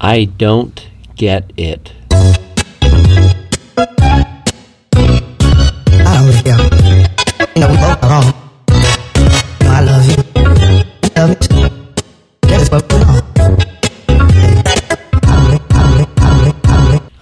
I don't get it.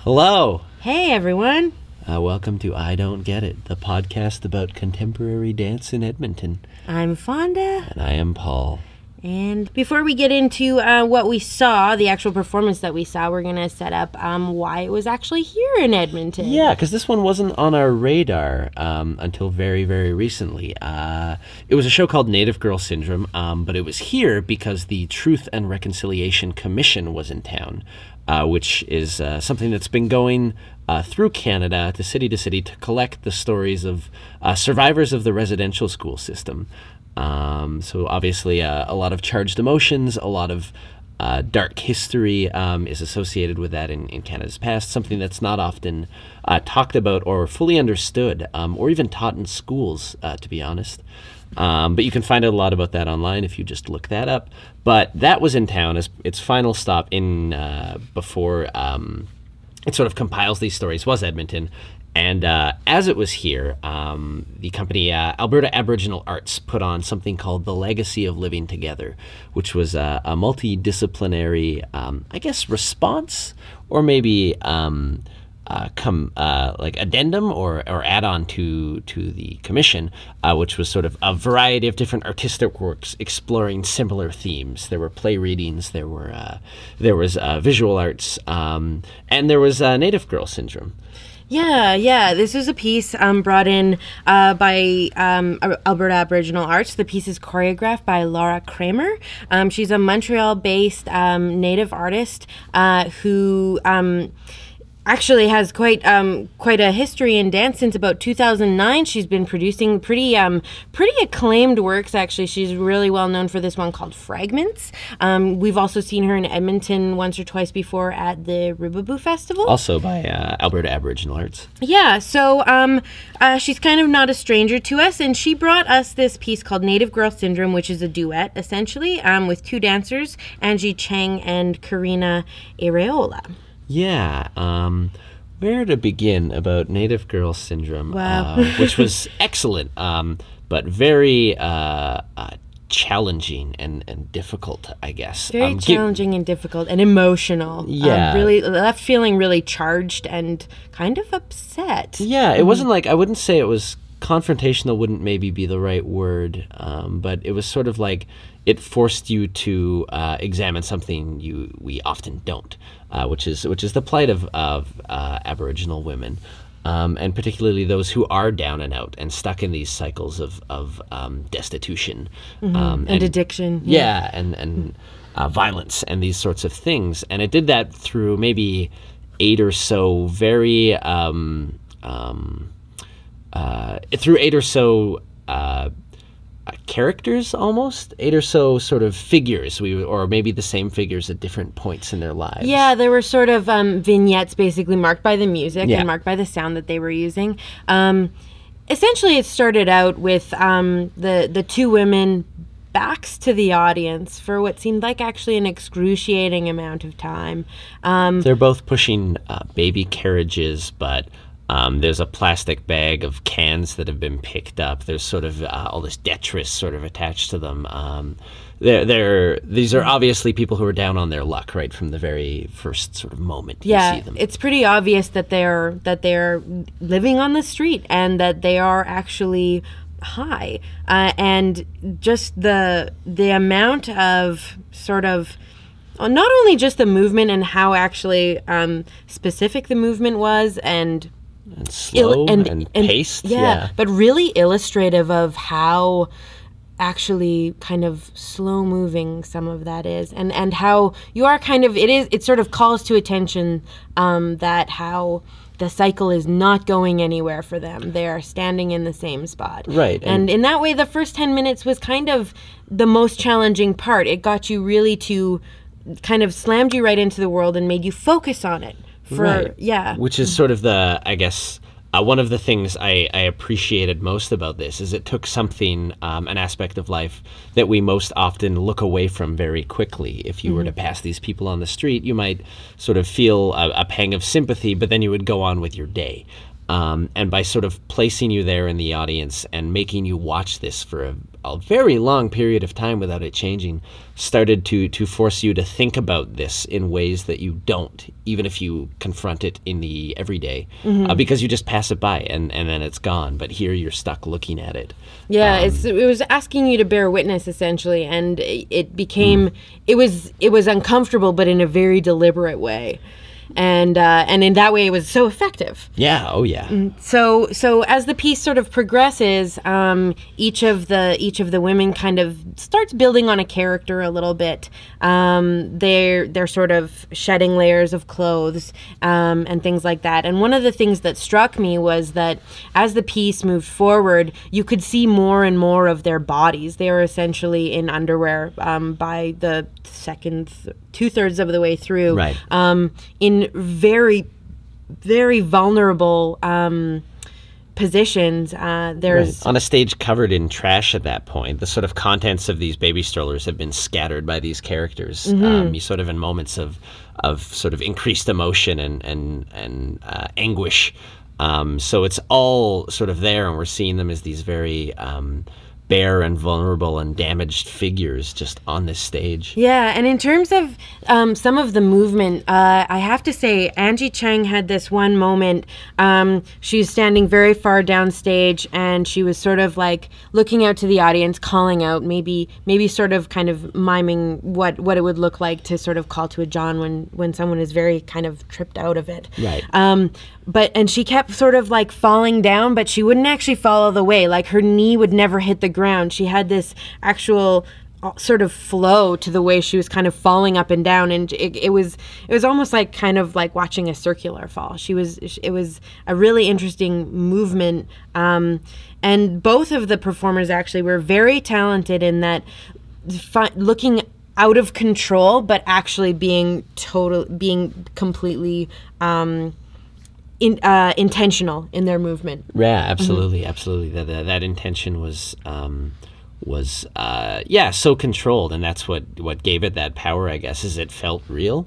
Hello. Hey everyone. Uh, welcome to I Don't Get It, the podcast about contemporary dance in Edmonton. I'm Fonda. And I am Paul. And before we get into uh, what we saw, the actual performance that we saw, we're going to set up um, why it was actually here in Edmonton. Yeah, because this one wasn't on our radar um, until very, very recently. Uh, it was a show called Native Girl Syndrome, um, but it was here because the Truth and Reconciliation Commission was in town, uh, which is uh, something that's been going uh, through Canada to city to city to collect the stories of uh, survivors of the residential school system. Um, so obviously, uh, a lot of charged emotions, a lot of uh, dark history um, is associated with that in, in Canada's past. Something that's not often uh, talked about or fully understood, um, or even taught in schools, uh, to be honest. Um, but you can find out a lot about that online if you just look that up. But that was in town as its final stop in uh, before um, it sort of compiles these stories was Edmonton. And uh, as it was here, um, the company uh, Alberta Aboriginal Arts put on something called The Legacy of Living Together, which was uh, a multidisciplinary, um, I guess, response or maybe um, uh, come uh, like addendum or, or add on to to the commission, uh, which was sort of a variety of different artistic works exploring similar themes. There were play readings, there were there was visual arts, um, and there was Native Girl Syndrome. Yeah, yeah. This was a piece um, brought in uh, by um, Alberta Aboriginal Arts. The piece is choreographed by Lara Kramer. Um, she's a Montreal based um, native artist uh, who um, actually has quite um, quite a history in dance since about 2009. She's been producing pretty um, pretty acclaimed works. Actually, she's really well known for this one called Fragments. Um, we've also seen her in Edmonton once or twice before at the Rubaboo Festival. Also by uh, Alberta Aboriginal Arts. Yeah, so um, uh, she's kind of not a stranger to us, and she brought us this piece called Native Girl Syndrome, which is a duet essentially um, with two dancers, Angie Cheng and Karina Iraola. Yeah. Um, where to begin about Native Girl Syndrome? Wow. Uh, which was excellent, um, but very uh, uh, challenging and, and difficult, I guess. Very Um, gi- challenging and difficult and emotional. Um, Yeah. really left feeling really charged and kind of upset. Yeah, it wasn't like I wouldn't say it was confrontational. Wouldn't maybe be the right word, um, but it was sort of like it forced you to uh, examine something you we often don't, uh, which is which is the plight of of uh, Aboriginal women. Um, and particularly those who are down and out and stuck in these cycles of, of um, destitution um, And addiction. yeah, and and uh, violence and these sorts of things. And it did that through maybe eight or so very um, um, uh, through eight or so. Uh, characters almost eight or so sort of figures we or maybe the same figures at different points in their lives Yeah, there were sort of um, vignettes basically marked by the music Yeah. and marked by the sound that they were using. Um, essentially, it started out with um, the the two women backs to the audience for what seemed like actually an excruciating amount of time. Um, they're both pushing uh, baby carriages but um, there's a plastic bag of cans that have been picked up. There's sort of uh, all this detritus sort of attached to them. Um, they're, they're, these are obviously people who are down on their luck right from the very first sort of moment you yeah, see them. it's pretty obvious that they're that they're living on the street and that they are actually high, uh, and just the the amount of sort of not only just the movement and how actually um, specific the movement was and and slow and, paced. yeah, but really illustrative of how actually kind of slow moving some of that is and and how you are kind of it is it sort of calls to attention um, that how the cycle is not going anywhere for them. They are standing in the same spot. Right, and, and- in that way the first 10 minutes was kind of the most challenging part. It got you really to kind of slammed you right into the world and made you focus on it for Right. yeah which is sort of the i guess uh, one of the things I, I appreciated most about this is it took something, um, an aspect of life that we most often look away from very quickly. If you were to pass these people on the street, you might sort of feel a, a pang of sympathy, but then you would go on with your day. Um, and by sort of placing you there in the audience and making you watch this for a, a very long period of time without it changing, started to to force you to think about this in ways that you don't, even if you confront it in the everyday, uh, because you just pass it by and and then it's gone. But here you're stuck looking at it. Yeah, it's, it was asking you to bear witness essentially, and it it became it was it was uncomfortable, but in a very deliberate way, and uh, and in that way, it was so effective. Yeah. Oh yeah. So so as the piece sort of progresses, um, each of the each of the women kind of starts building on a character a little bit. Um, they're they're sort of shedding layers of clothes um, and things like that. And one of the things that struck me was that as the piece moved forward, you could see more and more of their bodies. They were essentially in underwear um, by the second th- two thirds of the way through. Right. Um, in very very vulnerable um, positions. Uh, there's on a stage covered in trash at that point. The sort of contents of these baby strollers have been scattered by these characters. Um, you sort of in moments of of sort of increased emotion and and and uh, anguish. Um, so it's all sort of there, and we're seeing them as these very um, bare and vulnerable and damaged figures just on this stage. Yeah, and in terms of um, some of the movement, uh, I have to say Angie Cheng had this one moment. Um, she was standing very far downstage, and she was sort of like looking out to the audience, calling out, maybe maybe sort of kind of miming what what it would look like to sort of call to a John when when someone is very kind of tripped out of it. Right. Um, but and she kept sort of like falling down, but she wouldn't actually fall all the way. Like her knee would never hit the ground. She had this actual uh, sort of flow to the way she was kind of falling up and down and it, it was it was almost like kind of like watching a circular fall she was it was a really interesting movement um, and both of the performers actually were very talented in that fi- looking out of control but actually being total being completely um, in, uh, intentional in their movement Yeah, absolutely, absolutely. That, that that intention was um, was uh, yeah so controlled, and that's what what gave it that power. I guess is it felt real.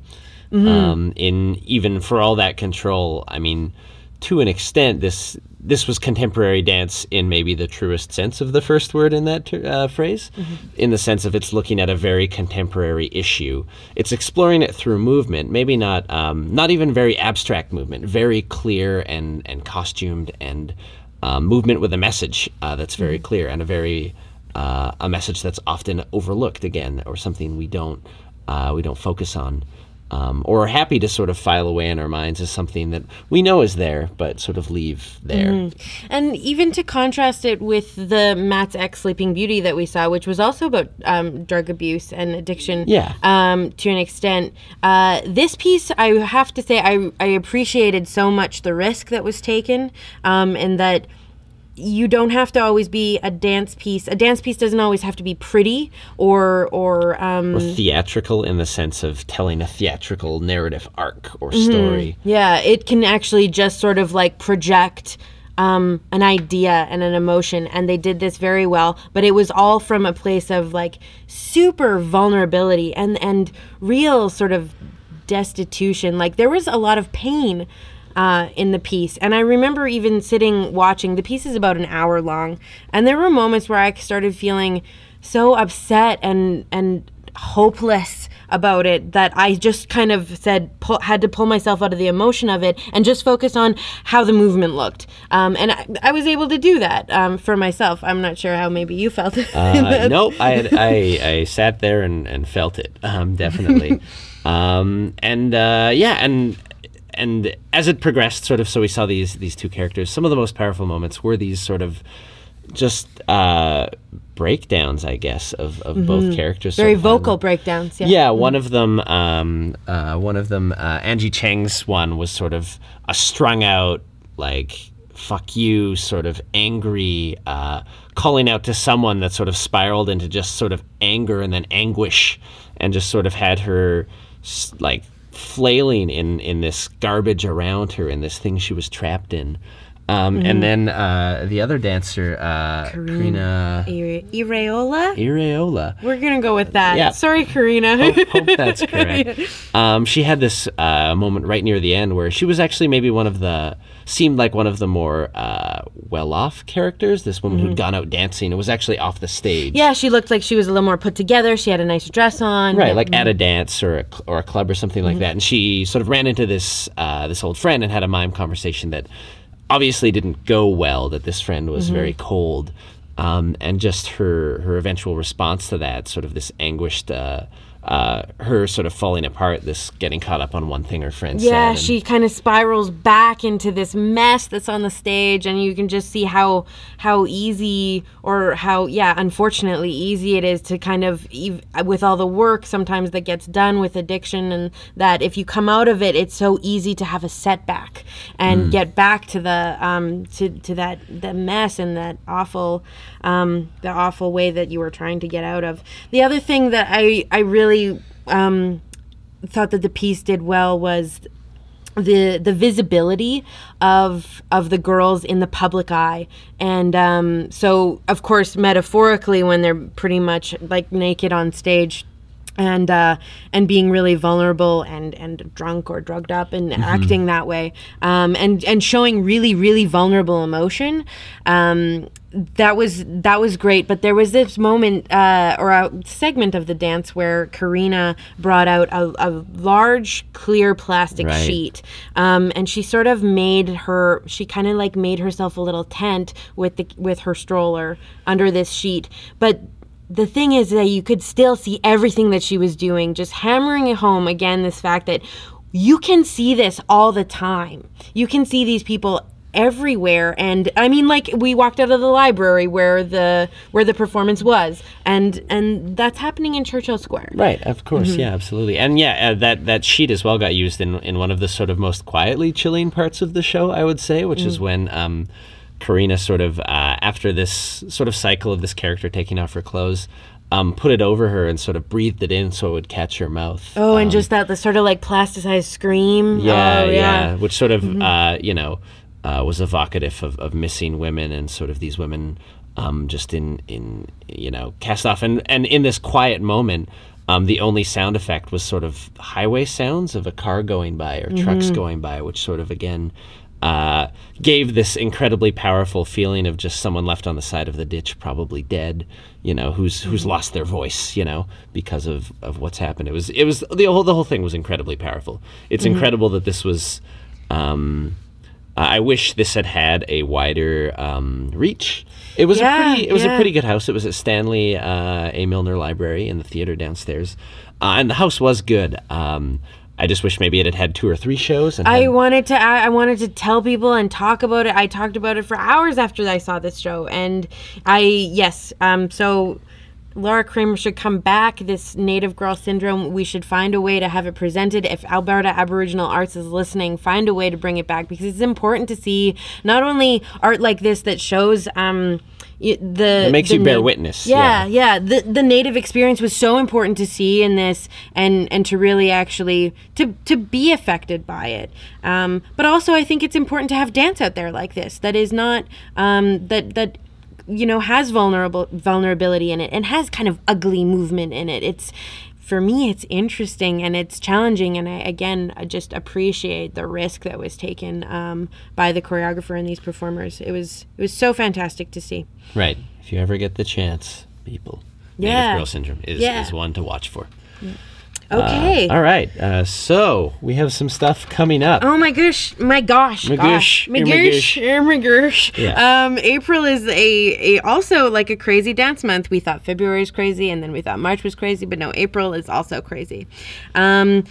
Um, in even for all that control, I mean, to an extent, this this was contemporary dance in maybe the truest sense of the first word in that uh, phrase, in the sense of it's looking at a very contemporary issue. It's exploring it through movement, maybe not um, not even very abstract movement, very clear and and costumed and uh, movement with a message uh, that's very clear and a very uh, a message that's often overlooked again or something we don't uh, we don't focus on um, or are happy to sort of file away in our minds as something that we know is there but sort of leave there. And even to contrast it with the Mats Ek's Sleeping Beauty that we saw, which was also about um, drug abuse and addiction Yeah. um, to an extent, uh, this piece, I have to say, I, I appreciated so much the risk that was taken um, and that you don't have to always be a dance piece. A dance piece doesn't always have to be pretty or or um, Or theatrical in the sense of telling a theatrical narrative arc or story. Yeah, it can actually just sort of like project um, an idea and an emotion, and they did this very well. But it was all from a place of like super vulnerability and and real sort of destitution. Like there was a lot of pain uh, in the piece, and I remember even sitting watching. The piece is about an hour long, and there were moments where I started feeling so upset and and hopeless about it that I just kind of said pull, had to pull myself out of the emotion of it and just focus on how the movement looked. Um, and I, I was able to do that um, for myself. I'm not sure how maybe you felt. Uh, nope, I, had, I I sat there and, and felt it um, definitely, um, and uh, yeah, and and as it progressed, sort of, so we saw these these two characters. Some of the most powerful moments were these sort of just uh, breakdowns, I guess, of, of both characters. Mm-hmm. Very having- vocal breakdowns. Yeah. yeah, one of them, um, uh, one of them, uh, Angie Cheng's one was sort of a strung out, like "fuck you," sort of angry, uh, calling out to someone that sort of spiraled into just sort of anger and then anguish, and just sort of had her like flailing in in this garbage around her, in this thing she was trapped in. Um, And then uh, the other dancer, uh, Karina Ire- Ireola. Ireola. We're gonna go with that. Yeah. Sorry, Karina. hope, hope that's correct. Um, she had this uh, moment right near the end where she was actually maybe one of the seemed like one of the more uh, well-off characters. This woman who'd gone out dancing and was actually off the stage. yeah, she looked like she was a little more put together. She had a nice dress on. Right, like at a dance or a, or a club or something like that, and she sort of ran into this uh, this old friend and had a mime conversation that obviously didn't go well. That this friend was very cold, um, and just her her eventual response to that, sort of this anguished, uh, uh, her sort of falling apart, this getting caught up on one thing her friend said. Yeah, and- she kind of spirals back into this mess that's on the stage, and you can just see how how easy or how yeah, unfortunately easy it is to kind of with all the work sometimes that gets done with addiction, and that if you come out of it, it's so easy to have a setback and get back to the um to to that the mess and that awful um the awful way that you were trying to get out of. The other thing that I I really um thought that the piece did well was the the visibility of of the girls in the public eye. And um, so of course metaphorically when they're pretty much like naked on stage and uh, and being really vulnerable and and drunk or drugged up and acting that way um, and and showing really really vulnerable emotion um, that was that was great. But there was this moment uh, or a segment of the dance where Karina brought out a, a large clear plastic Right. sheet um, and she sort of made her she kind of like made herself a little tent with the with her stroller under this sheet. But the thing is that you could still see everything that she was doing just hammering it home. Again this fact that you can see this all the time. You can see these people everywhere. And i mean like we walked out of the library where the where the performance was. And and that's happening in churchill square. Right, of course, Mm-hmm. yeah, absolutely, and yeah, uh, that that sheet as well got used in in one of the sort of most quietly chilling parts of the show, I would say, which Mm. is when um, Karina sort of uh, after this sort of cycle of this character taking off her clothes, um, put it over her and sort of breathed it in so it would catch her mouth. oh and Um, just that the sort of like plasticized scream yeah, oh, yeah, which sort of Mm-hmm. uh, you know uh, was evocative of, of missing women and sort of these women um, just in in you know cast off and and in this quiet moment. Um, the only sound effect was sort of highway sounds of a car going by or trucks Mm-hmm. going by, which sort of again uh, gave this incredibly powerful feeling of just someone left on the side of the ditch, probably dead, you know, who's who's Mm-hmm. lost their voice, you know, because of, of what's happened. It was it was the whole the whole thing was incredibly powerful. It's Mm-hmm. incredible that this was. Um, I wish this had had a wider um, reach. It was Yeah, a pretty it was a pretty good house. It was at Stanley uh, A. Milner Library in the theater downstairs, uh, and the house was good. Um, I just wish maybe it had had two or three shows. And I wanted to I, I wanted to tell people and talk about it. I talked about it for hours after I saw this show and I yes, um so Lara Kramer should come back. This Native Girl Syndrome, we should find a way to have it presented. If Alberta Aboriginal Arts is listening, find a way to bring it back because it's important to see not only art like this that shows um, the It makes the you bear na- witness, Yeah, yeah. yeah. The the native experience was so important to see in this, and and to really actually to to be affected by it. Um, but also, I think it's important to have dance out there like this that is not um, that that you know has vulnerable vulnerability in it and has kind of ugly movement in it. It's for me, it's interesting and it's challenging, and I again I just appreciate the risk that was taken um, by the choreographer and these performers. It was it was so fantastic to see. right. If you ever get the chance, people, Yeah. Native Girl Syndrome is, Yeah. is one to watch for. Okay. All right. Uh, so we have some stuff coming up. Oh my gosh, my gosh, My gosh, gosh, my gosh, oh my gosh. Yeah. Um, April is a, a also like a crazy dance month. We thought February was crazy, and then we thought March was crazy, but no, April is also crazy. Um,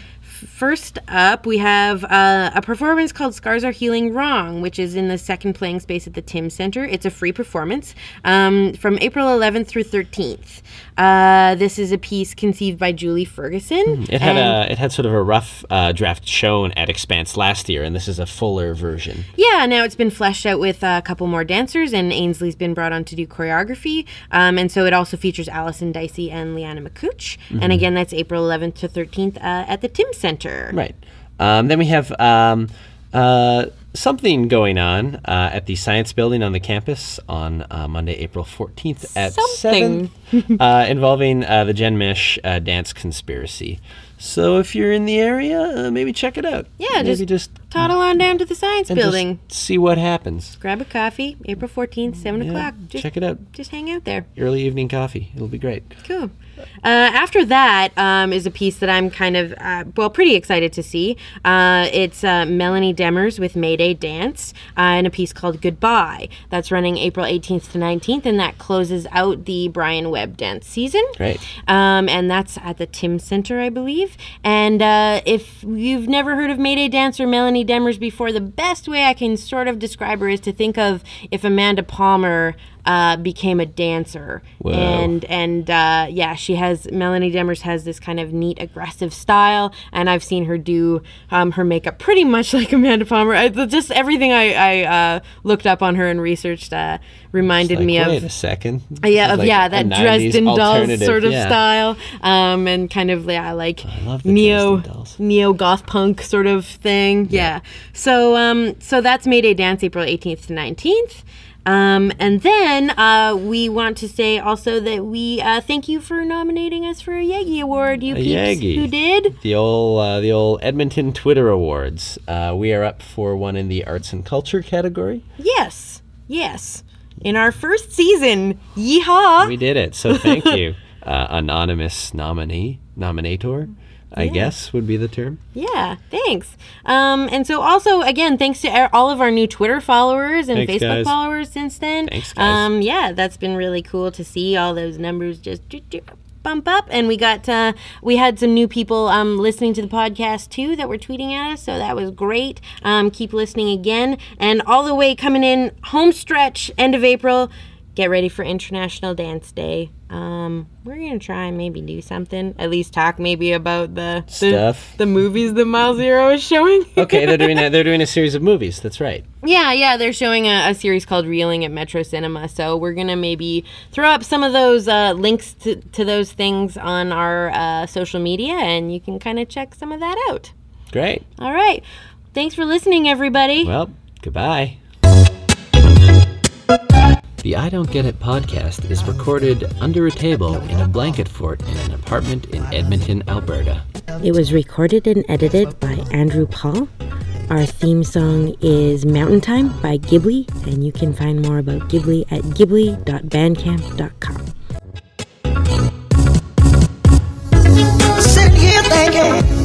first up, we have uh, a performance called "Scars Are Healing Wrong," which is in the second playing space at the Timms Centre. It's a free performance um, from April 11th through 13th. Uh, this is a piece conceived by Julie Ferguson. It had a it had sort of a rough uh, draft shown at Expanse last year, and this is a fuller version. Yeah, now it's been fleshed out with a couple more dancers, and Ainsley's been brought on to do choreography. Um, and so it also features Allison Dicey and Leanna McCooch. And again, that's April 11th to 13th uh, at the Timms Centre. Right. Um, then we have um, uh, something going on uh, at the Science Building on the campus on uh, Monday, April 14th at Something. 7 uh, involving uh, the Jen Mish uh, dance conspiracy. So if you're in the area, uh, maybe check it out. Yeah, maybe just just, Toddle on down to the science building. see what happens. Grab a coffee, April 14th, 7 Yeah, o'clock. Just, check it out. Just hang out there. Early evening coffee. It'll be great. Cool. Uh, after that um, is a piece that I'm kind of, uh, well, pretty excited to see. Uh, it's uh, Melanie Demers with Mayday Dance uh, in a piece called Goodbye. That's running April 18th to 19th, and that closes out the Brian Webb dance season. Great. Um, and that's at the Timms Centre, I believe. And uh, if you've never heard of Mayday Dance or Melanie Demers before, the best way I can sort of describe her is to think of if Amanda Palmer uh, became a dancer. Whoa. And and uh, yeah, she has Melanie Demers has this kind of neat, aggressive style, and I've seen her do um, her makeup pretty much like Amanda Palmer. I, just everything I, I uh, looked up on her and researched uh, reminded Like, me of wait a second. yeah, of like yeah, that Dresden Dolls sort of yeah. style, um, and kind of yeah, like the neo neo goth punk sort of thing. Yeah. So um, so that's Mayday Dance, April eighteenth to nineteenth. Um, and then uh, we want to say also that we uh, thank you for nominating us for a Yeggie Award, you A peeps Yeggie. who did. The old, uh, the old Edmonton Twitter Awards. Uh, we are up for one in the arts and culture category. Yes, yes. In our first season, yeehaw! We did it. So thank you, uh, anonymous nominee, nominator. I guess would be the term. Yeah, thanks. Um, and so also again, thanks to all of our new Twitter followers and Thanks, Facebook guys. followers since then. Thanks, guys. Um, yeah, that's been really cool to see all those numbers just bump up. And we got uh, we had some new people um, listening to the podcast too that were tweeting at us, so that was great. Um, keep listening again, and all the way coming in home stretch, end of April. Get ready for International Dance Day. Um, we're gonna try and maybe do something. At least talk maybe about the the- Stuff. the movies that Mile Zero is showing. Okay, they're doing a, they're doing a series of movies. That's right. yeah, yeah, they're showing a, a series called Reeling at Metro Cinema. So we're gonna maybe throw up some of those uh, links to, to those things on our uh, social media, and you can kind of check some of that out. Great. All right, thanks for listening, everybody. Well, goodbye. The I Don't Get It podcast is recorded under a table in a blanket fort in an apartment in Edmonton, Alberta. It was recorded and edited by Andrew Paul. Our theme song is Mountain Time by Ghibli, and you can find more about Ghibli at ghibli.bandcamp.com.